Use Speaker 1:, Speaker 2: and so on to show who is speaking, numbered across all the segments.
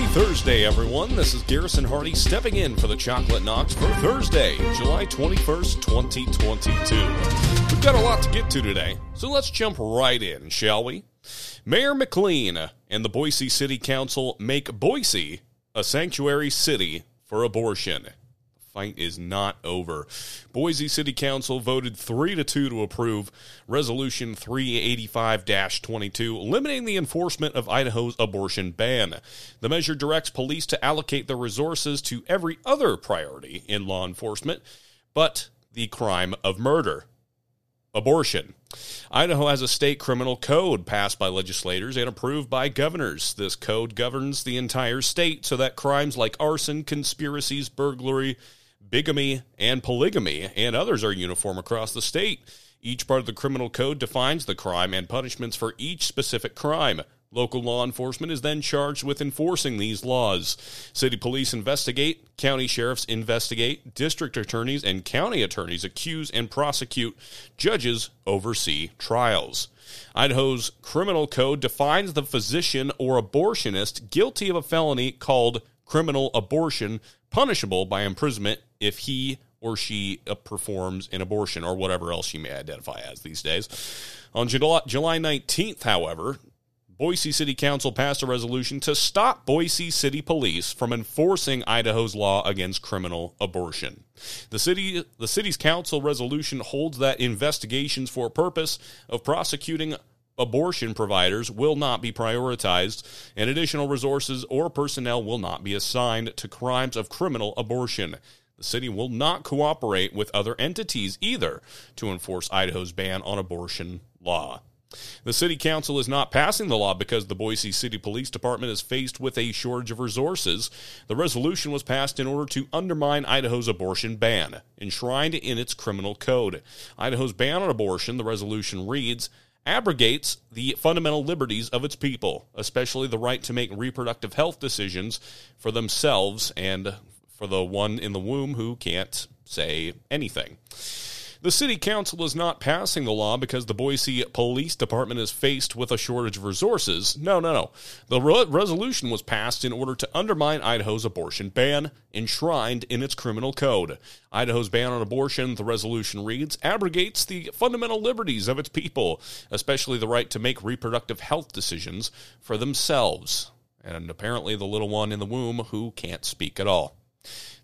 Speaker 1: Happy Thursday, everyone. This is Garrison Hardy stepping in for the Chocolate Knox for Thursday, July 21st, 2022. We've got a lot to get to today, so let's jump right in, shall we? Mayor McLean and the Boise City Council make Boise a sanctuary city for abortion fight is not over. Boise City Council voted 3 to 2 to approve Resolution 385-22 limiting the enforcement of Idaho's abortion ban. The measure directs police to allocate their resources to every other priority in law enforcement, but the crime of murder. Abortion. Idaho has a state criminal code passed by legislators and approved by governors. This code governs the entire state so that crimes like arson, conspiracies, burglary, bigamy, and polygamy, and others are uniform across the state. Each part of the criminal code defines the crime and punishments for each specific crime. Local law enforcement is then charged with enforcing these laws. City police investigate, county sheriffs investigate, district attorneys and county attorneys accuse and prosecute, judges oversee trials. Idaho's criminal code defines the physician or abortionist guilty of a felony called criminal abortion punishable by imprisonment if he or she uh, performs an abortion or whatever else she may identify as these days. On July, 19th, however, Boise City Council passed a resolution to stop Boise City Police from enforcing Idaho's law against criminal abortion. The city the city's council resolution holds that investigations for purpose of prosecuting abortion providers will not be prioritized, and additional resources or personnel will not be assigned to crimes of criminal abortion. The city will not cooperate with other entities either to enforce Idaho's ban on abortion law. The city council is not passing the law because the Boise City Police Department is faced with a shortage of resources. The resolution was passed in order to undermine Idaho's abortion ban, enshrined in its criminal code. Idaho's ban on abortion, the resolution reads, abrogates the fundamental liberties of its people, especially the right to make reproductive health decisions for themselves and for the one in the womb who can't say anything. The city council is not passing the law because the Boise Police Department is faced with a shortage of resources. No, no, no. The re- resolution was passed in order to undermine Idaho's abortion ban, enshrined in its criminal code. Idaho's ban on abortion, the resolution reads, abrogates the fundamental liberties of its people, especially the right to make reproductive health decisions for themselves. And apparently the little one in the womb who can't speak at all.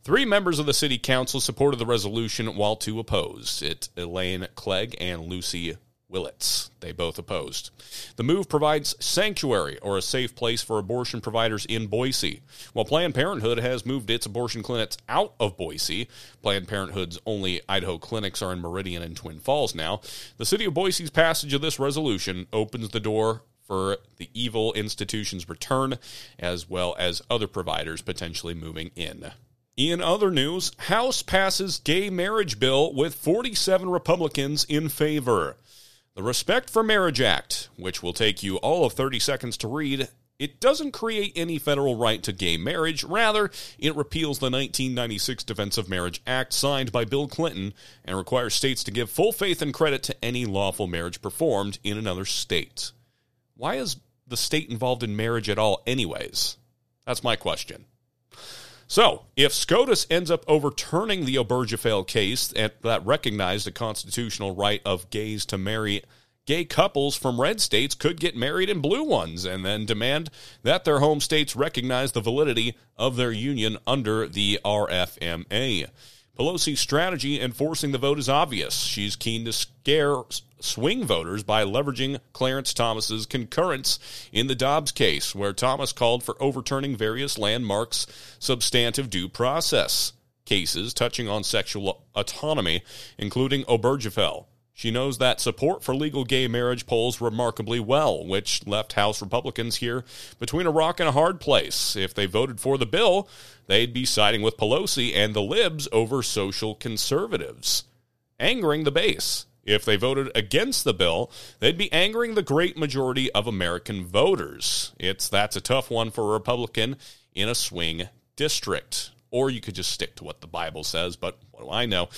Speaker 1: Three members of the city council supported the resolution, while two opposed. It Elaine Clegg and Luci Willits. They both opposed. The move provides sanctuary or a safe place for abortion providers in Boise. While Planned Parenthood has moved its abortion clinics out of Boise, Planned Parenthood's only Idaho clinics are in Meridian and Twin Falls now. The city of Boise's passage of this resolution opens the door for the evil institution's return, as well as other providers potentially moving in. In other news, House passes gay marriage bill with 47 Republicans in favor. The Respect for Marriage Act, which will take you all of 30 seconds to read, it doesn't create any federal right to gay marriage. Rather, it repeals the 1996 Defense of Marriage Act signed by Bill Clinton and requires states to give full faith and credit to any lawful marriage performed in another state. Why is the state involved in marriage at all, anyways? That's my question. So, if SCOTUS ends up overturning the Obergefell case that recognized the constitutional right of gays to marry gay couples from red states could get married in blue ones and then demand that their home states recognize the validity of their union under the RFMA. Pelosi's strategy in forcing the vote is obvious. She's keen to scare swing voters by leveraging Clarence Thomas's concurrence in the Dobbs case, where Thomas called for overturning various landmarks' substantive due process cases touching on sexual autonomy, including Obergefell. She knows that support for legal gay marriage polls remarkably well, which left House Republicans here between a rock and a hard place. If they voted for the bill, they'd be siding with Pelosi and the libs over social conservatives, angering the base. If they voted against the bill, they'd be angering the great majority of American voters. It's that's a tough one for a Republican in a swing district or you could just stick to what the Bible says, but what do I know?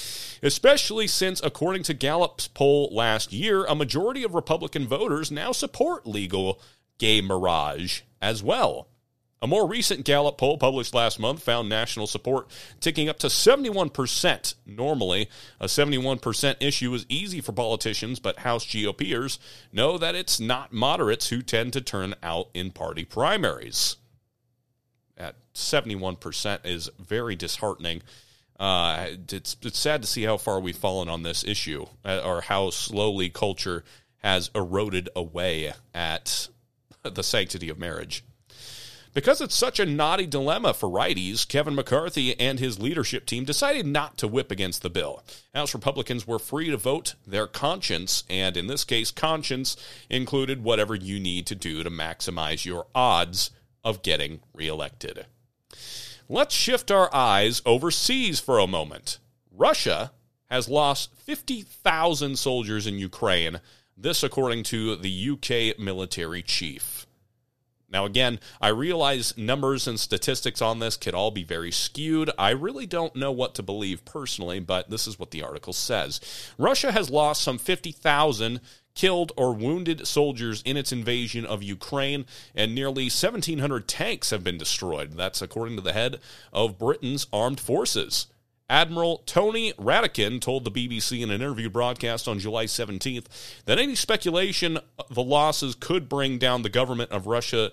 Speaker 1: Especially since, according to Gallup's poll last year, a majority of Republican voters now support legal gay marriage as well. A more recent Gallup poll published last month found national support ticking up to 71%. Normally, a 71% issue is easy for politicians, but House GOPers know that it's not moderates who tend to turn out in party primaries. At 71% is very disheartening. Uh, it's, it's sad to see how far we've fallen on this issue, uh, or how slowly culture has eroded away at the sanctity of marriage. Because it's such a knotty dilemma for righties, Kevin McCarthy and his leadership team decided not to whip against the bill. House Republicans were free to vote their conscience, and in this case, conscience included whatever you need to do to maximize your odds of getting reelected. Let's shift our eyes overseas for a moment. Russia has lost 50,000 soldiers in Ukraine, this according to the UK military chief. Now, again, I realize numbers and statistics on this could all be very skewed. I really don't know what to believe personally, but this is what the article says. Russia has lost some 50,000 killed or wounded soldiers in its invasion of Ukraine, and nearly 1,700 tanks have been destroyed. That's according to the head of Britain's armed forces. Admiral Tony Radakin told the BBC in an interview broadcast on July 17th that any speculation the losses could bring down the government of Russia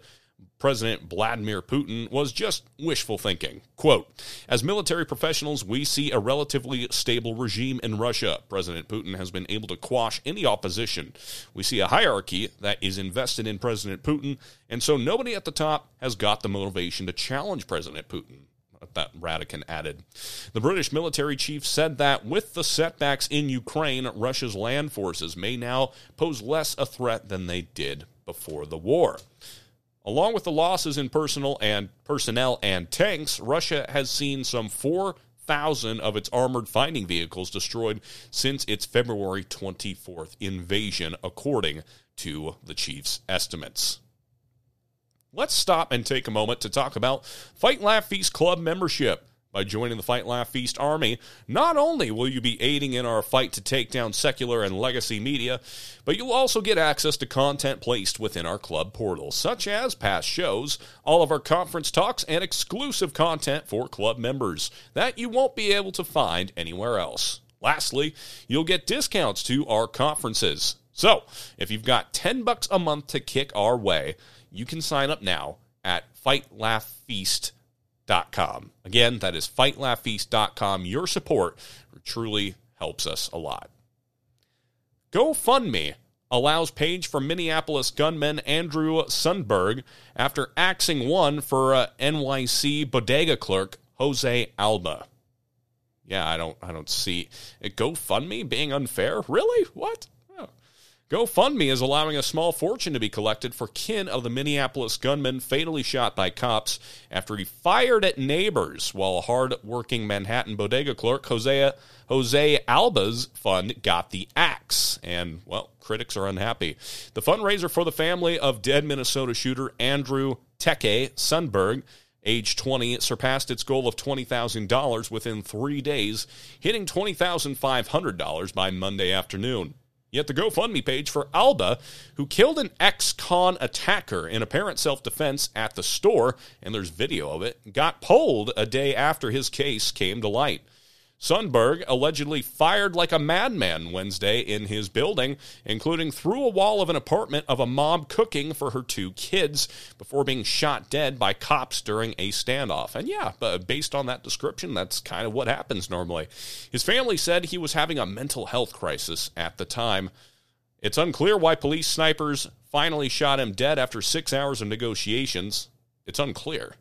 Speaker 1: President Vladimir Putin was just wishful thinking. Quote As military professionals, we see a relatively stable regime in Russia. President Putin has been able to quash any opposition. We see a hierarchy that is invested in President Putin, and so nobody at the top has got the motivation to challenge President Putin that Radakin added. The British military chief said that with the setbacks in Ukraine, Russia's land forces may now pose less a threat than they did before the war. Along with the losses in personal and personnel and tanks, Russia has seen some 4,000 of its armored fighting vehicles destroyed since its February 24th invasion, according to the chief's estimates let's stop and take a moment to talk about Fight Laugh Feast Club membership. By joining the Fight Laugh Feast Army, not only will you be aiding in our fight to take down secular and legacy media, but you'll also get access to content placed within our club portal, such as past shows, all of our conference talks, and exclusive content for club members that you won't be able to find anywhere else. Lastly, you'll get discounts to our conferences. So, if you've got 10 bucks a month to kick our way, you can sign up now at fightlaughfeast.com. Again, that is fightlaughfeast.com. Your support truly helps us a lot. GoFundMe allows page for Minneapolis gunman Andrew Sundberg after axing one for uh, NYC bodega clerk Jose Alba. Yeah, I don't I don't see GoFundMe being unfair. Really? What? GoFundMe is allowing a small fortune to be collected for kin of the Minneapolis gunman fatally shot by cops after he fired at neighbors while a hard-working Manhattan bodega clerk, Jose, Jose Alba's fund, got the axe. And, well, critics are unhappy. The fundraiser for the family of dead Minnesota shooter Andrew Tekle Sundberg age 20, surpassed its goal of $20,000 within three days, hitting $20,500 by Monday afternoon. Yet the GoFundMe page for Alba, who killed an ex con attacker in apparent self defense at the store, and there's video of it, got pulled a day after his case came to light. Sundberg allegedly fired like a madman Wednesday in his building, including through a wall of an apartment of a mom cooking for her two kids before being shot dead by cops during a standoff. And yeah, based on that description, that's kind of what happens normally. His family said he was having a mental health crisis at the time. It's unclear why police snipers finally shot him dead after six hours of negotiations. It's unclear.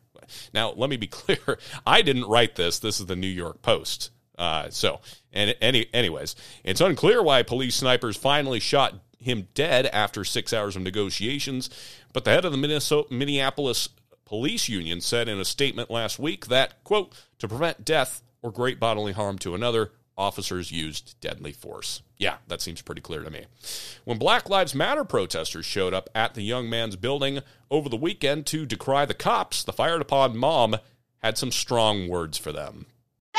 Speaker 1: Now, let me be clear. I didn't write this. This is the New York Post. Uh, so, and any, anyways, it's unclear why police snipers finally shot him dead after six hours of negotiations. But the head of the Minnesota, Minneapolis Police Union said in a statement last week that, quote, to prevent death or great bodily harm to another, officers used deadly force. Yeah, that seems pretty clear to me. When Black Lives Matter protesters showed up at the young man's building over the weekend to decry the cops, the fired upon mom had some strong words for them.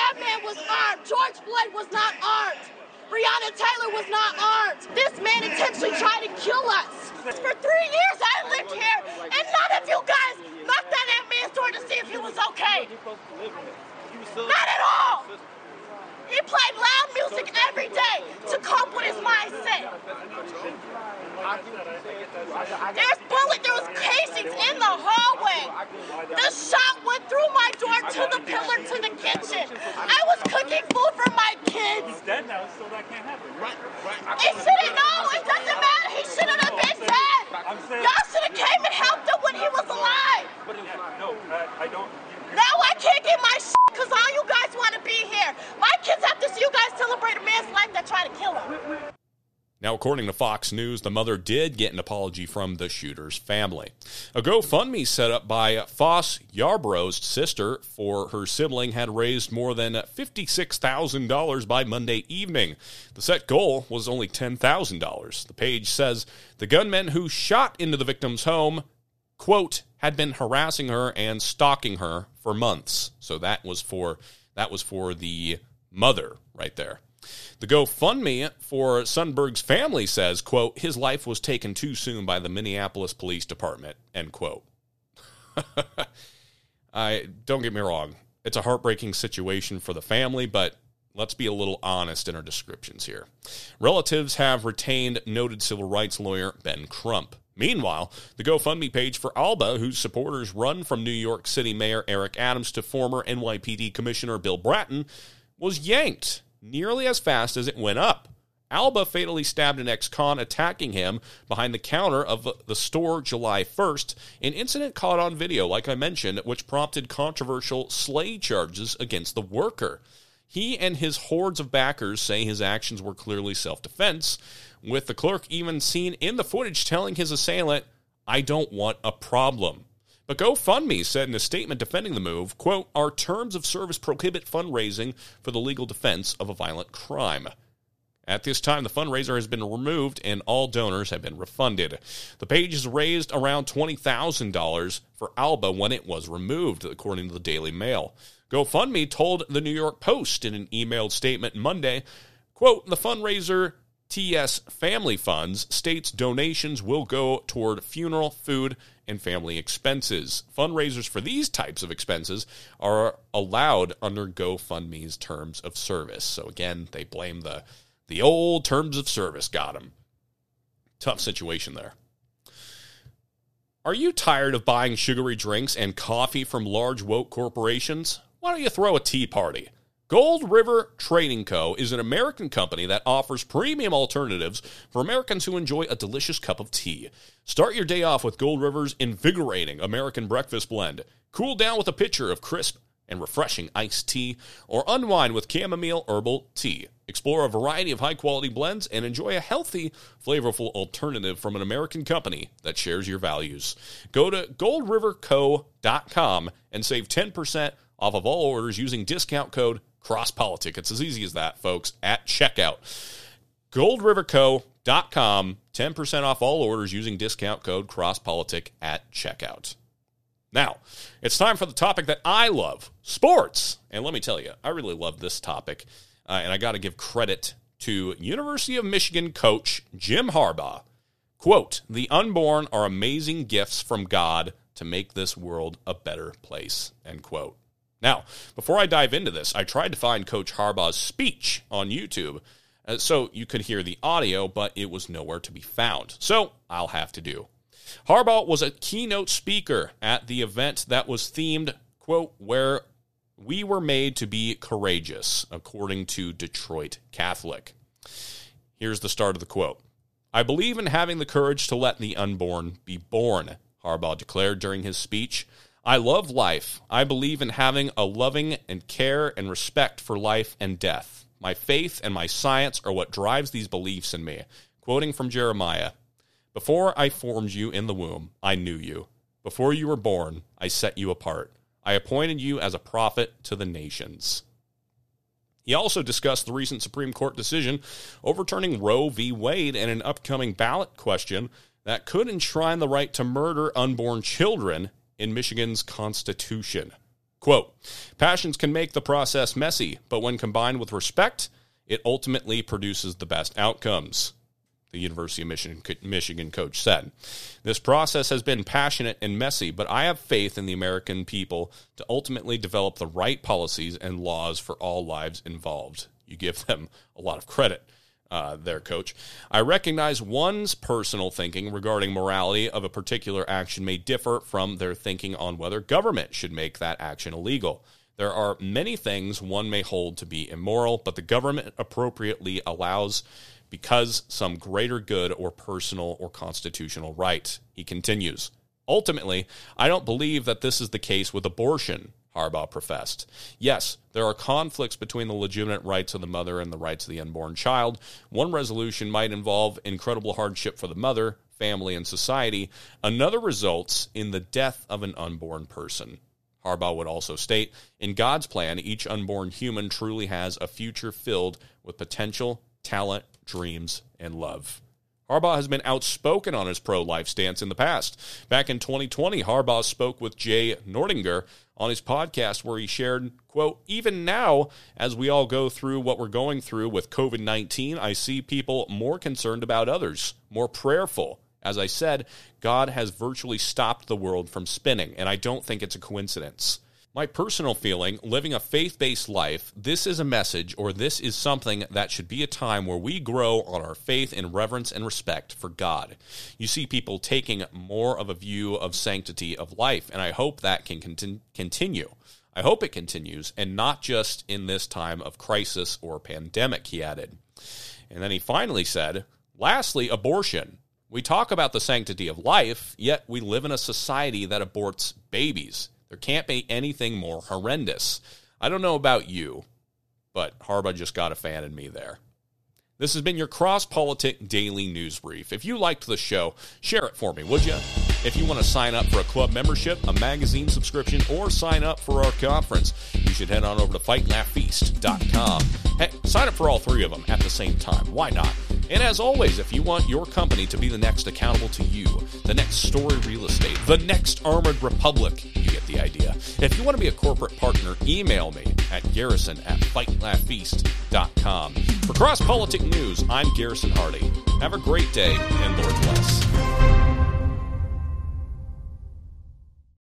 Speaker 2: That man was art. George Floyd was not armed. Breonna Taylor was not armed. This man intentionally tried to kill us. For three years I lived here, and none of you guys knocked on that man's day. Not at all. He played loud music every day to cope with his mindset. There's bullet, there was casings in the hallway. The shot went through my door to the pillar to the kitchen. I was cooking food for my kids.
Speaker 3: He's dead now, so that can't happen.
Speaker 2: He shouldn't know. It doesn't matter. He shouldn't have been dead.
Speaker 3: I'm saying-
Speaker 2: Y'all should have came and helped him when he was alive.
Speaker 3: Yeah, no, I, I don't. you-
Speaker 2: Now I can't get my shit because all you guys want to be here. My kids have to see you guys celebrate a man's life that tried to kill him.
Speaker 1: Now, according to Fox News, the mother did get an apology from the shooter's family. A GoFundMe set up by Foss Yarbrough's sister for her sibling had raised more than $56,000 by Monday evening. The set goal was only $10,000. The page says the gunman who shot into the victim's home, quote, had been harassing her and stalking her for months. So that was for that was for the mother right there. The GoFundMe for Sundberg's family says, quote, his life was taken too soon by the Minneapolis Police Department, end quote. I don't get me wrong. It's a heartbreaking situation for the family, but let's be a little honest in our descriptions here. Relatives have retained noted civil rights lawyer Ben Crump. Meanwhile, the GoFundMe page for Alba, whose supporters run from New York City Mayor Eric Adams to former NYPD Commissioner Bill Bratton, was yanked nearly as fast as it went up. Alba fatally stabbed an ex con attacking him behind the counter of the store July 1st, an incident caught on video, like I mentioned, which prompted controversial slay charges against the worker. He and his hordes of backers say his actions were clearly self defense, with the clerk even seen in the footage telling his assailant, I don't want a problem. But GoFundMe said in a statement defending the move, quote, Our terms of service prohibit fundraising for the legal defense of a violent crime. At this time, the fundraiser has been removed and all donors have been refunded. The page has raised around $20,000 for Alba when it was removed, according to the Daily Mail. GoFundMe told the New York Post in an emailed statement Monday, quote, the fundraiser TS Family Funds states donations will go toward funeral, food, and family expenses. Fundraisers for these types of expenses are allowed under GoFundMe's terms of service. So again, they blame the the old terms of service got them. Tough situation there. Are you tired of buying sugary drinks and coffee from large woke corporations? Why don't you throw a tea party? Gold River Trading Co. is an American company that offers premium alternatives for Americans who enjoy a delicious cup of tea. Start your day off with Gold River's invigorating American breakfast blend. Cool down with a pitcher of crisp and refreshing iced tea, or unwind with chamomile herbal tea. Explore a variety of high quality blends and enjoy a healthy, flavorful alternative from an American company that shares your values. Go to goldriverco.com and save 10% off of all orders using discount code CROSSPOLITIC. It's as easy as that, folks, at checkout. goldriverco.com, 10% off all orders using discount code CROSSPOLITIC at checkout. Now, it's time for the topic that I love sports. And let me tell you, I really love this topic. Uh, and I got to give credit to University of Michigan coach Jim Harbaugh. Quote, the unborn are amazing gifts from God to make this world a better place, end quote. Now, before I dive into this, I tried to find Coach Harbaugh's speech on YouTube uh, so you could hear the audio, but it was nowhere to be found. So I'll have to do. Harbaugh was a keynote speaker at the event that was themed, quote, where we were made to be courageous, according to Detroit Catholic. Here's the start of the quote I believe in having the courage to let the unborn be born, Harbaugh declared during his speech. I love life. I believe in having a loving and care and respect for life and death. My faith and my science are what drives these beliefs in me. Quoting from Jeremiah Before I formed you in the womb, I knew you. Before you were born, I set you apart. I appointed you as a prophet to the nations. He also discussed the recent Supreme Court decision overturning Roe v. Wade and an upcoming ballot question that could enshrine the right to murder unborn children in Michigan's Constitution. Quote Passions can make the process messy, but when combined with respect, it ultimately produces the best outcomes. the University of Michigan, Michigan coach said. This process has been passionate and messy, but I have faith in the American people to ultimately develop the right policies and laws for all lives involved. You give them a lot of credit. Uh, there, coach. I recognize one's personal thinking regarding morality of a particular action may differ from their thinking on whether government should make that action illegal. There are many things one may hold to be immoral, but the government appropriately allows because some greater good or personal or constitutional right. He continues. Ultimately, I don't believe that this is the case with abortion, Harbaugh professed. Yes, there are conflicts between the legitimate rights of the mother and the rights of the unborn child. One resolution might involve incredible hardship for the mother, family, and society. Another results in the death of an unborn person. Harbaugh would also state In God's plan, each unborn human truly has a future filled with potential, talent, dreams, and love. Harbaugh has been outspoken on his pro life stance in the past. Back in 2020, Harbaugh spoke with Jay Nordlinger on his podcast where he shared, quote, even now, as we all go through what we're going through with COVID 19, I see people more concerned about others, more prayerful. As I said, God has virtually stopped the world from spinning, and I don't think it's a coincidence. My personal feeling, living a faith based life, this is a message or this is something that should be a time where we grow on our faith in reverence and respect for God. You see people taking more of a view of sanctity of life, and I hope that can continue. I hope it continues, and not just in this time of crisis or pandemic, he added. And then he finally said, lastly, abortion. We talk about the sanctity of life, yet we live in a society that aborts babies. There can't be anything more horrendous. I don't know about you, but Harbaugh just got a fan in me there. This has been your Cross Politic Daily News Brief. If you liked the show, share it for me, would you? If you want to sign up for a club membership, a magazine subscription, or sign up for our conference, you should head on over to fightlaughfeast.com. Hey, sign up for all three of them at the same time. Why not? And as always, if you want your company to be the next accountable to you, the next story real estate, the next armored republic, idea. If you want to be a corporate partner, email me at garrison at fightlaughfeast.com. For Cross Politic News, I'm Garrison Hardy. Have a great day, and Lord bless.